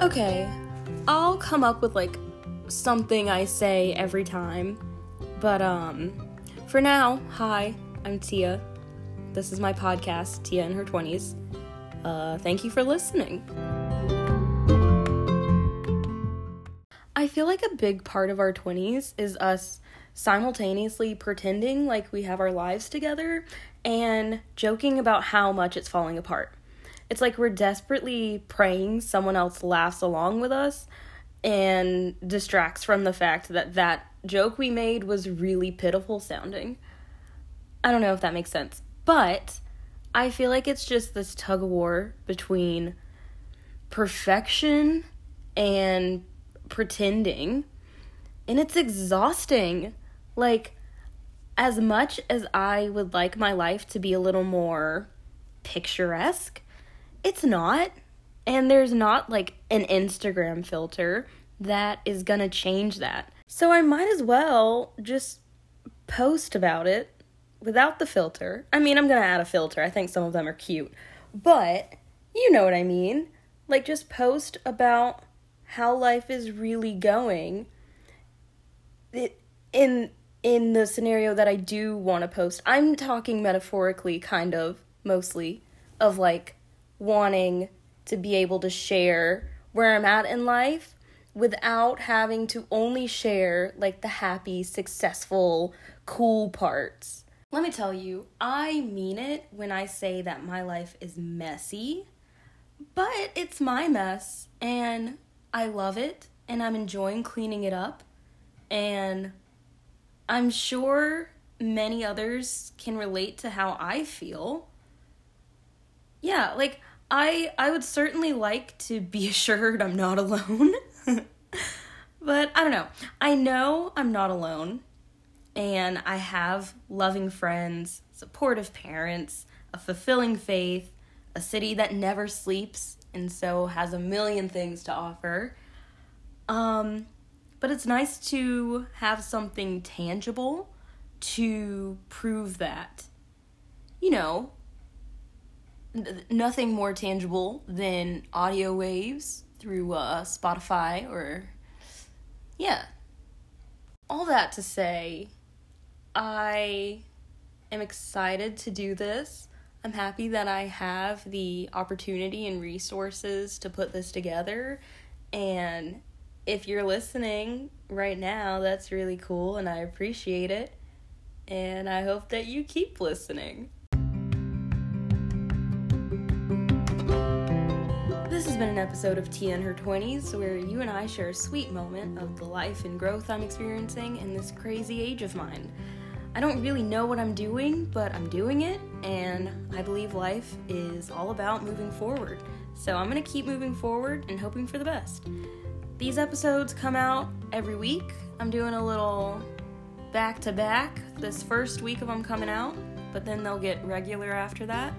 Okay, I'll come up with like something I say every time. But um for now, hi, I'm Tia. This is my podcast, Tia in her 20s. Uh thank you for listening. I feel like a big part of our 20s is us simultaneously pretending like we have our lives together and joking about how much it's falling apart. It's like we're desperately praying someone else laughs along with us and distracts from the fact that that joke we made was really pitiful sounding. I don't know if that makes sense, but I feel like it's just this tug of war between perfection and pretending, and it's exhausting. Like, as much as I would like my life to be a little more picturesque, it's not. And there's not like an Instagram filter that is gonna change that. So I might as well just post about it without the filter. I mean, I'm gonna add a filter. I think some of them are cute. But you know what I mean. Like, just post about how life is really going. In in the scenario that I do want to post, I'm talking metaphorically, kind of, mostly, of like wanting to be able to share where I'm at in life without having to only share like the happy, successful, cool parts. Let me tell you, I mean it when I say that my life is messy, but it's my mess and I love it and I'm enjoying cleaning it up and I'm sure many others can relate to how I feel. Yeah, like I I would certainly like to be assured I'm not alone. but I don't know. I know I'm not alone and I have loving friends, supportive parents, a fulfilling faith, a city that never sleeps and so has a million things to offer. Um but it's nice to have something tangible to prove that. You know, nothing more tangible than audio waves through uh, Spotify or. Yeah. All that to say, I am excited to do this. I'm happy that I have the opportunity and resources to put this together. And if you're listening right now, that's really cool and I appreciate it. And I hope that you keep listening. This has been an episode of Tia in Her 20s where you and I share a sweet moment of the life and growth I'm experiencing in this crazy age of mine. I don't really know what I'm doing, but I'm doing it, and I believe life is all about moving forward. So I'm gonna keep moving forward and hoping for the best. These episodes come out every week. I'm doing a little back to back this first week of them coming out, but then they'll get regular after that.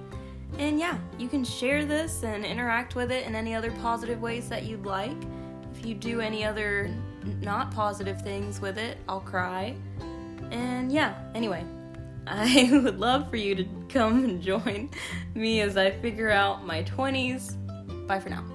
And yeah, you can share this and interact with it in any other positive ways that you'd like. If you do any other not positive things with it, I'll cry. And yeah, anyway, I would love for you to come and join me as I figure out my 20s. Bye for now.